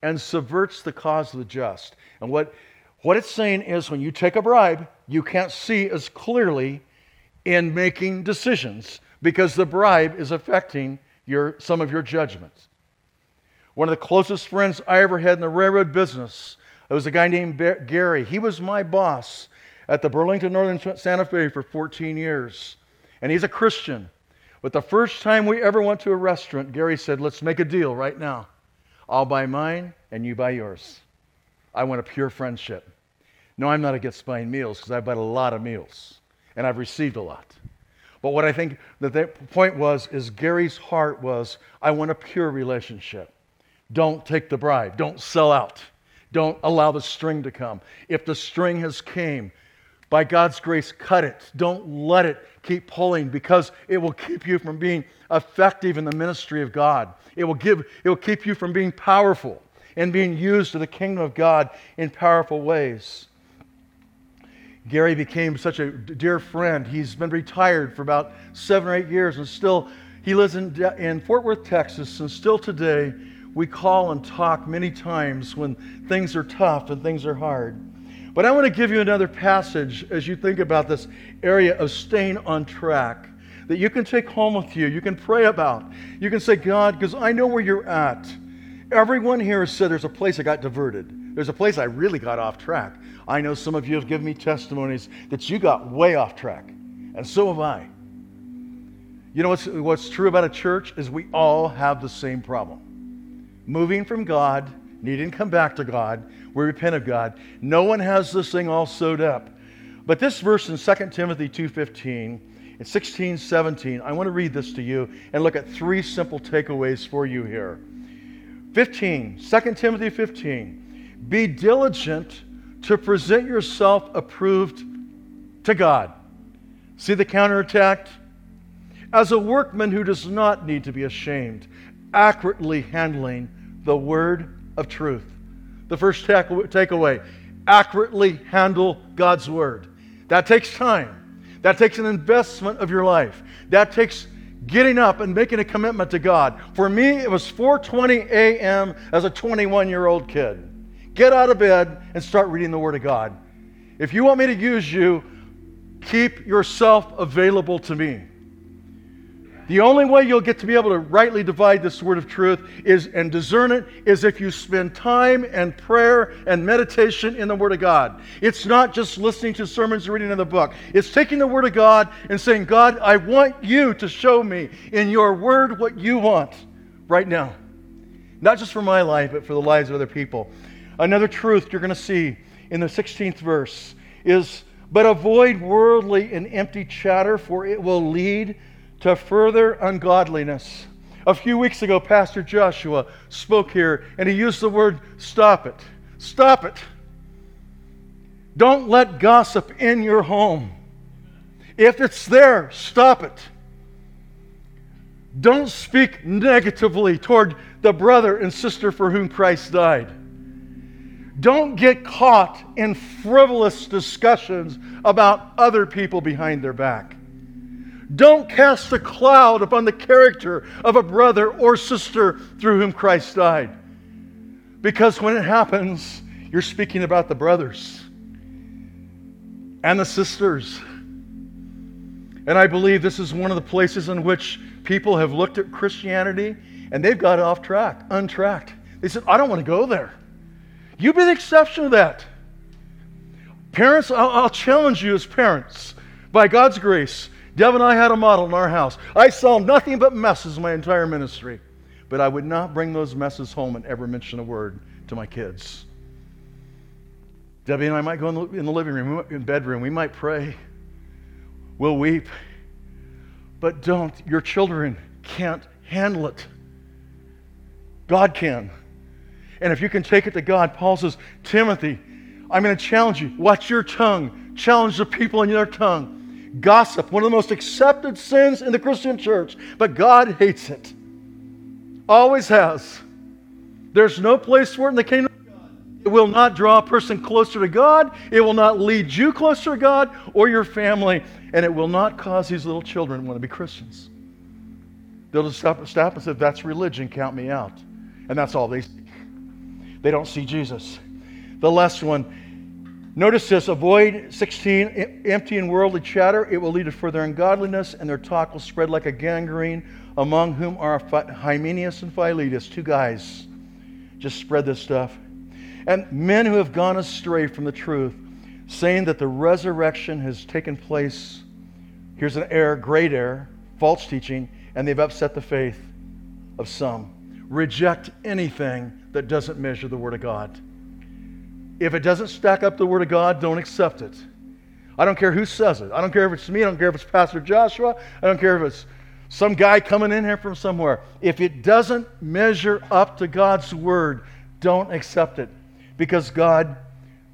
and subverts the cause of the just. And what, what it's saying is when you take a bribe, you can't see as clearly in making decisions because the bribe is affecting your, some of your judgments. One of the closest friends I ever had in the railroad business there was a guy named Gary. He was my boss at the Burlington Northern Santa Fe for 14 years. And he's a Christian. But the first time we ever went to a restaurant, Gary said, Let's make a deal right now. I'll buy mine and you buy yours. I want a pure friendship. No, I'm not against buying meals because I've bought a lot of meals and I've received a lot. But what I think that the point was is Gary's heart was, I want a pure relationship. Don't take the bribe. Don't sell out. Don't allow the string to come. If the string has came, by God's grace, cut it. Don't let it keep pulling because it will keep you from being effective in the ministry of God. It will, give, it will keep you from being powerful and being used to the kingdom of God in powerful ways. Gary became such a dear friend. He's been retired for about seven or eight years and still, he lives in, in Fort Worth, Texas, and still today, we call and talk many times when things are tough and things are hard. But I want to give you another passage as you think about this area of staying on track that you can take home with you, you can pray about. You can say, God, because I know where you're at. Everyone here has said there's a place I got diverted. There's a place I really got off track. I know some of you have given me testimonies that you got way off track, and so have I. You know what's, what's true about a church is we all have the same problem moving from God, needing to come back to God. We repent of God. No one has this thing all sewed up. But this verse in 2 Timothy 2.15 and 16, 17, I want to read this to you and look at three simple takeaways for you here. 15, 2 Timothy 15. Be diligent to present yourself approved to God. See the counterattack? As a workman who does not need to be ashamed, accurately handling the word of truth. The first takeaway accurately handle God's word. That takes time, that takes an investment of your life, that takes getting up and making a commitment to God. For me, it was 4:20 a.m. as a 21-year-old kid. Get out of bed and start reading the Word of God. If you want me to use you, keep yourself available to me. The only way you'll get to be able to rightly divide this word of truth is and discern it is if you spend time and prayer and meditation in the Word of God. It's not just listening to sermons or reading in the book. It's taking the Word of God and saying, God, I want you to show me in your Word what you want right now. Not just for my life, but for the lives of other people. Another truth you're going to see in the 16th verse is, but avoid worldly and empty chatter, for it will lead to further ungodliness. A few weeks ago, Pastor Joshua spoke here and he used the word stop it. Stop it. Don't let gossip in your home. If it's there, stop it. Don't speak negatively toward the brother and sister for whom Christ died. Don't get caught in frivolous discussions about other people behind their back. Don't cast a cloud upon the character of a brother or sister through whom Christ died. Because when it happens, you're speaking about the brothers and the sisters. And I believe this is one of the places in which people have looked at Christianity and they've got off track, untracked. They said, I don't want to go there. You be the exception to that. Parents, I'll, I'll challenge you as parents, by God's grace, Deb and I had a model in our house. I saw nothing but messes my entire ministry, but I would not bring those messes home and ever mention a word to my kids. Debbie and I might go in the, in the living room, in bedroom. We might pray. We'll weep. But don't. Your children can't handle it. God can. And if you can take it to God, Paul says, Timothy, I'm going to challenge you. Watch your tongue. Challenge the people in your tongue. Gossip, one of the most accepted sins in the Christian church, but God hates it. Always has. There's no place for it in the kingdom of God. It will not draw a person closer to God. It will not lead you closer to God or your family. And it will not cause these little children to want to be Christians. They'll just stop, stop and say, That's religion, count me out. And that's all they see. They don't see Jesus. The last one. Notice this avoid 16 empty and worldly chatter. It will lead to further ungodliness, and their talk will spread like a gangrene, among whom are Hymenaeus and Philetus, two guys. Just spread this stuff. And men who have gone astray from the truth, saying that the resurrection has taken place. Here's an error, great error, false teaching, and they've upset the faith of some. Reject anything that doesn't measure the Word of God. If it doesn't stack up the Word of God, don't accept it. I don't care who says it. I don't care if it's me. I don't care if it's Pastor Joshua. I don't care if it's some guy coming in here from somewhere. If it doesn't measure up to God's Word, don't accept it because God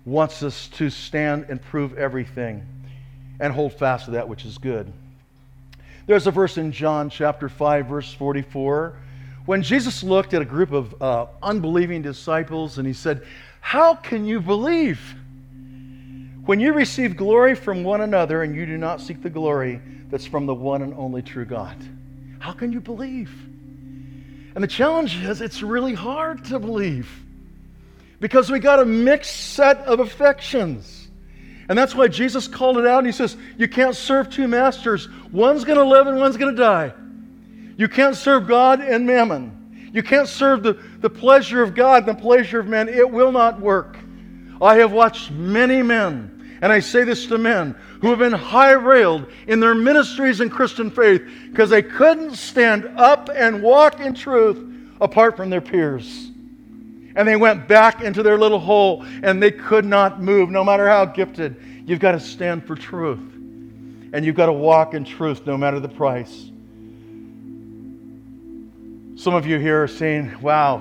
wants us to stand and prove everything and hold fast to that which is good. There's a verse in John chapter 5, verse 44 when Jesus looked at a group of uh, unbelieving disciples and he said, How can you believe? When you receive glory from one another and you do not seek the glory that's from the one and only true God, how can you believe? And the challenge is it's really hard to believe because we got a mixed set of affections. And that's why Jesus called it out and he says, You can't serve two masters. One's going to live and one's going to die. You can't serve God and mammon. You can't serve the, the pleasure of God and the pleasure of men. It will not work. I have watched many men, and I say this to men, who have been high railed in their ministries and Christian faith because they couldn't stand up and walk in truth apart from their peers. And they went back into their little hole and they could not move, no matter how gifted. You've got to stand for truth. And you've got to walk in truth no matter the price. Some of you here are saying, wow,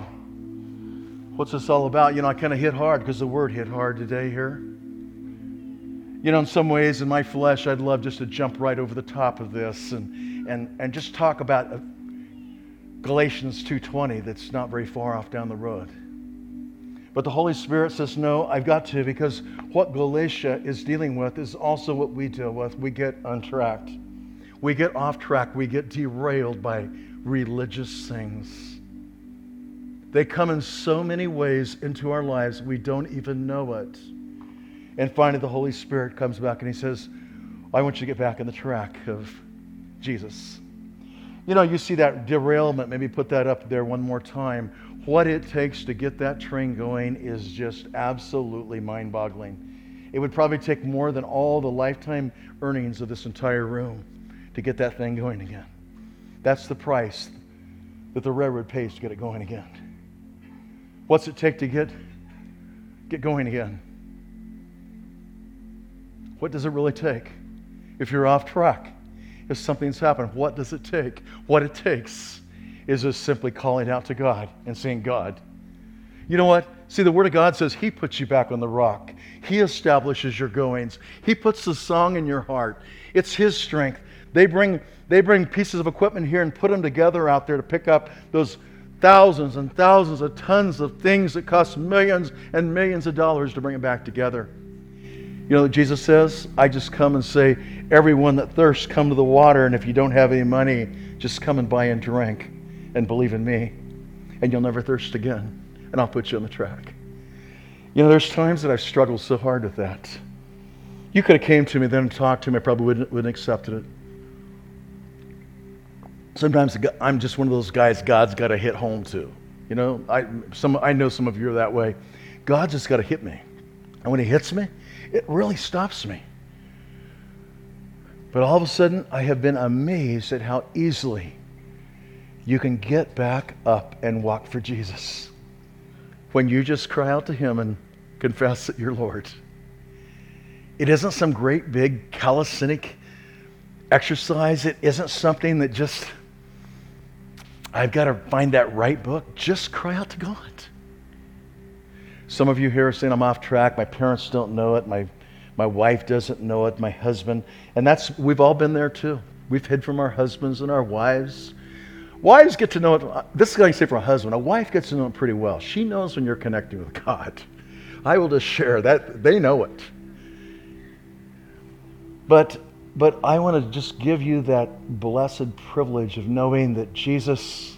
what's this all about? You know, I kind of hit hard because the word hit hard today here. You know, in some ways, in my flesh, I'd love just to jump right over the top of this and, and, and just talk about uh, Galatians 2.20 that's not very far off down the road. But the Holy Spirit says, no, I've got to because what Galatia is dealing with is also what we deal with. We get untracked. We get off track. We get derailed by religious things. They come in so many ways into our lives, we don't even know it. And finally, the Holy Spirit comes back and He says, I want you to get back on the track of Jesus. You know, you see that derailment, maybe put that up there one more time. What it takes to get that train going is just absolutely mind boggling. It would probably take more than all the lifetime earnings of this entire room to get that thing going again. That's the price that the railroad pays to get it going again. What's it take to get, get going again? What does it really take? If you're off track, if something's happened, what does it take? What it takes is just simply calling out to God and saying, God, you know what? See, the Word of God says He puts you back on the rock. He establishes your goings. He puts the song in your heart. It's His strength. They bring, they bring pieces of equipment here and put them together out there to pick up those thousands and thousands of tons of things that cost millions and millions of dollars to bring it back together. You know, Jesus says, I just come and say, everyone that thirsts, come to the water, and if you don't have any money, just come and buy and drink and believe in me, and you'll never thirst again, and I'll put you on the track. You know, there's times that I've struggled so hard with that. You could have came to me then and talked to me, I probably wouldn't, wouldn't accepted it. Sometimes I'm just one of those guys God's got to hit home to. You know, I, some, I know some of you are that way. God just got to hit me. And when He hits me, it really stops me. But all of a sudden, I have been amazed at how easily you can get back up and walk for Jesus when you just cry out to Him and confess that you're Lord. It isn't some great big calisthenic exercise. It isn't something that just, I've got to find that right book. Just cry out to God. Some of you here are saying, I'm off track. My parents don't know it. My, my wife doesn't know it. My husband. And that's, we've all been there too. We've hid from our husbands and our wives. Wives get to know it. This is what I say for a husband. A wife gets to know it pretty well. She knows when you're connecting with God. I will just share that. They know it. But, but I want to just give you that blessed privilege of knowing that Jesus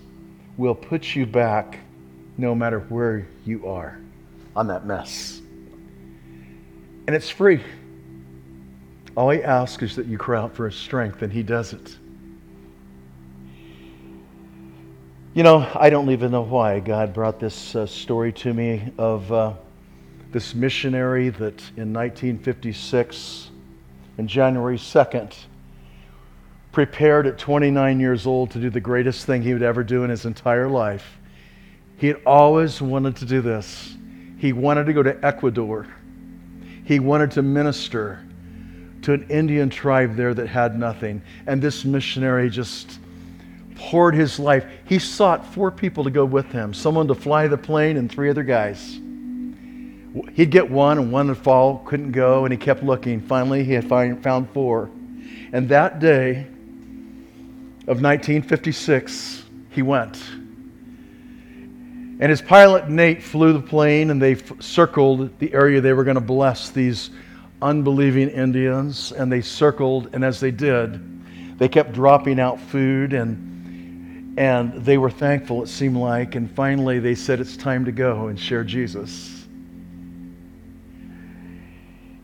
will put you back no matter where you are on that mess. And it's free. All he asks is that you cry out for his strength, and he does it. You know, I don't even know why God brought this uh, story to me of uh, this missionary that in 1956, on January 2nd, prepared at 29 years old to do the greatest thing he would ever do in his entire life. He had always wanted to do this. He wanted to go to Ecuador. He wanted to minister to an Indian tribe there that had nothing. And this missionary just poured his life. He sought four people to go with him someone to fly the plane and three other guys. He'd get one, and one would fall, couldn't go, and he kept looking. Finally, he had find, found four. And that day of 1956, he went. And his pilot, Nate, flew the plane and they f- circled the area they were going to bless these unbelieving Indians. And they circled, and as they did, they kept dropping out food and, and they were thankful, it seemed like. And finally, they said, It's time to go and share Jesus.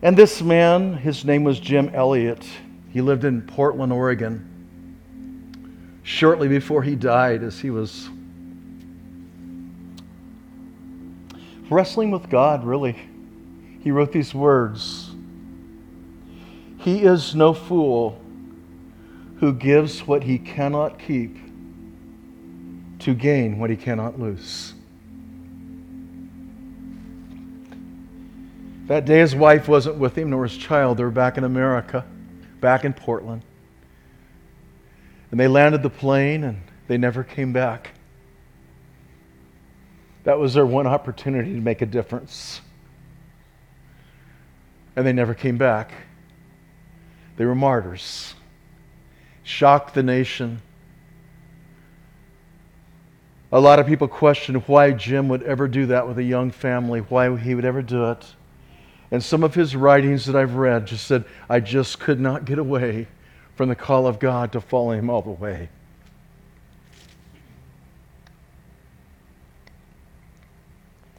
And this man, his name was Jim Elliot. He lived in Portland, Oregon. Shortly before he died, as he was wrestling with God, really. He wrote these words He is no fool who gives what he cannot keep to gain what he cannot lose. That day, his wife wasn't with him, nor his child. They were back in America, back in Portland. And they landed the plane and they never came back. That was their one opportunity to make a difference. And they never came back. They were martyrs, shocked the nation. A lot of people question why Jim would ever do that with a young family, why he would ever do it. And some of his writings that I've read just said, I just could not get away from the call of God to follow him all the way.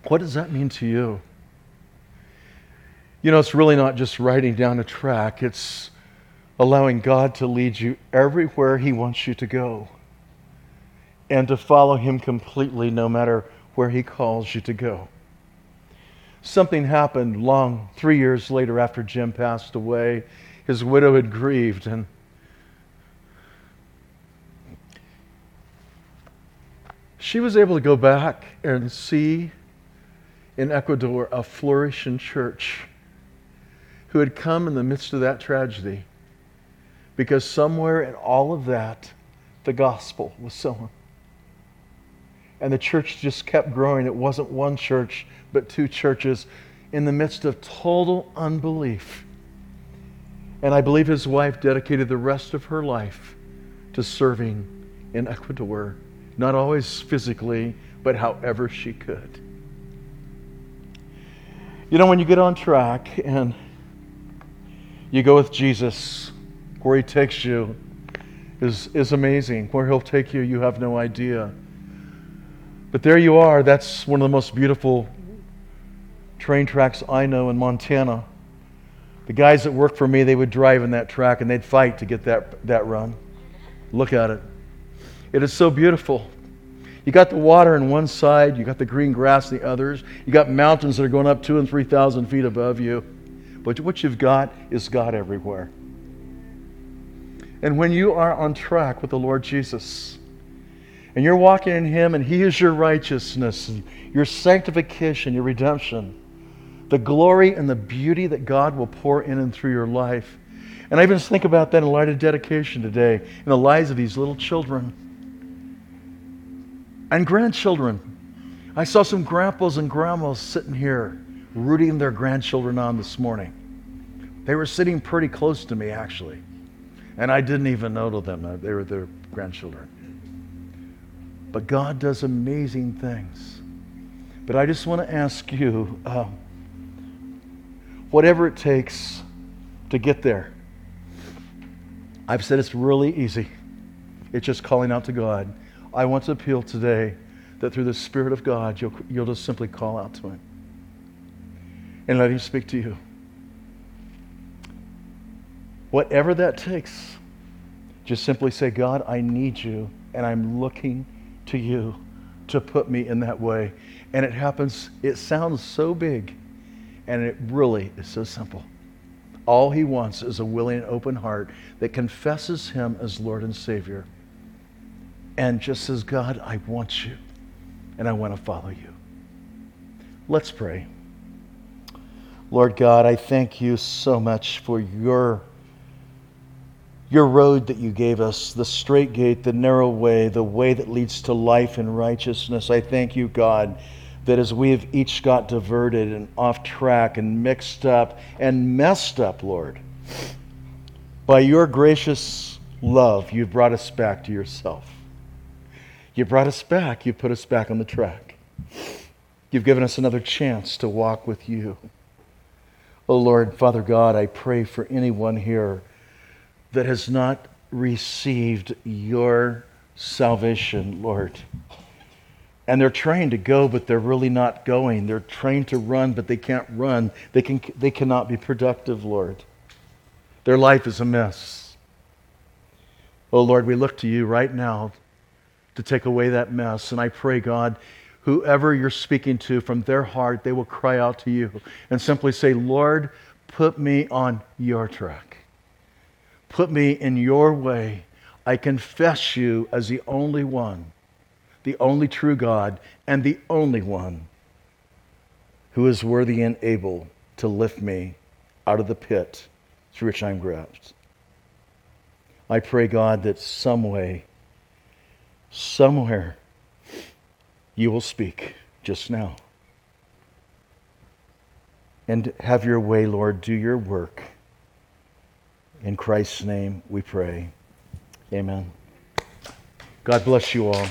What does that mean to you? You know, it's really not just writing down a track, it's allowing God to lead you everywhere He wants you to go and to follow Him completely no matter where He calls you to go. Something happened long, three years later after Jim passed away. His widow had grieved and she was able to go back and see in Ecuador a flourishing church who had come in the midst of that tragedy because somewhere in all of that, the gospel was sown. And the church just kept growing. It wasn't one church, but two churches in the midst of total unbelief. And I believe his wife dedicated the rest of her life to serving in Ecuador, not always physically, but however she could. You know, when you get on track and you go with Jesus, where he takes you is, is amazing. Where he'll take you, you have no idea. But there you are. That's one of the most beautiful train tracks I know in Montana. The guys that worked for me, they would drive in that track and they'd fight to get that, that run. Look at it. It is so beautiful. You got the water on one side, you got the green grass on the others, you got mountains that are going up two and three thousand feet above you. But what you've got is God everywhere. And when you are on track with the Lord Jesus, and you're walking in Him, and He is your righteousness, your sanctification, your redemption, the glory and the beauty that God will pour in and through your life. And I even think about that in light of dedication today, in the lives of these little children and grandchildren. I saw some grandpas and grandmas sitting here rooting their grandchildren on this morning. They were sitting pretty close to me, actually. And I didn't even know them. They were their grandchildren. But God does amazing things. But I just want to ask you uh, whatever it takes to get there. I've said it's really easy. It's just calling out to God. I want to appeal today that through the Spirit of God, you'll, you'll just simply call out to Him and let Him speak to you. Whatever that takes, just simply say, God, I need you, and I'm looking to you to put me in that way. And it happens, it sounds so big, and it really is so simple. All he wants is a willing open heart that confesses him as Lord and Savior and just says, God, I want you, and I want to follow you. Let's pray. Lord God, I thank you so much for your your road that you gave us, the straight gate, the narrow way, the way that leads to life and righteousness. I thank you, God, that as we have each got diverted and off track and mixed up and messed up, Lord, by your gracious love, you've brought us back to yourself. You brought us back. You put us back on the track. You've given us another chance to walk with you. Oh Lord, Father God, I pray for anyone here that has not received your salvation, Lord. And they're trained to go, but they're really not going. They're trained to run, but they can't run. They, can, they cannot be productive, Lord. Their life is a mess. Oh, Lord, we look to you right now to take away that mess. And I pray, God, whoever you're speaking to from their heart, they will cry out to you and simply say, Lord, put me on your track. Put me in your way. I confess you as the only one, the only true God, and the only one who is worthy and able to lift me out of the pit through which I'm grasped. I pray, God, that some way, somewhere, you will speak just now. And have your way, Lord. Do your work. In Christ's name we pray. Amen. God bless you all.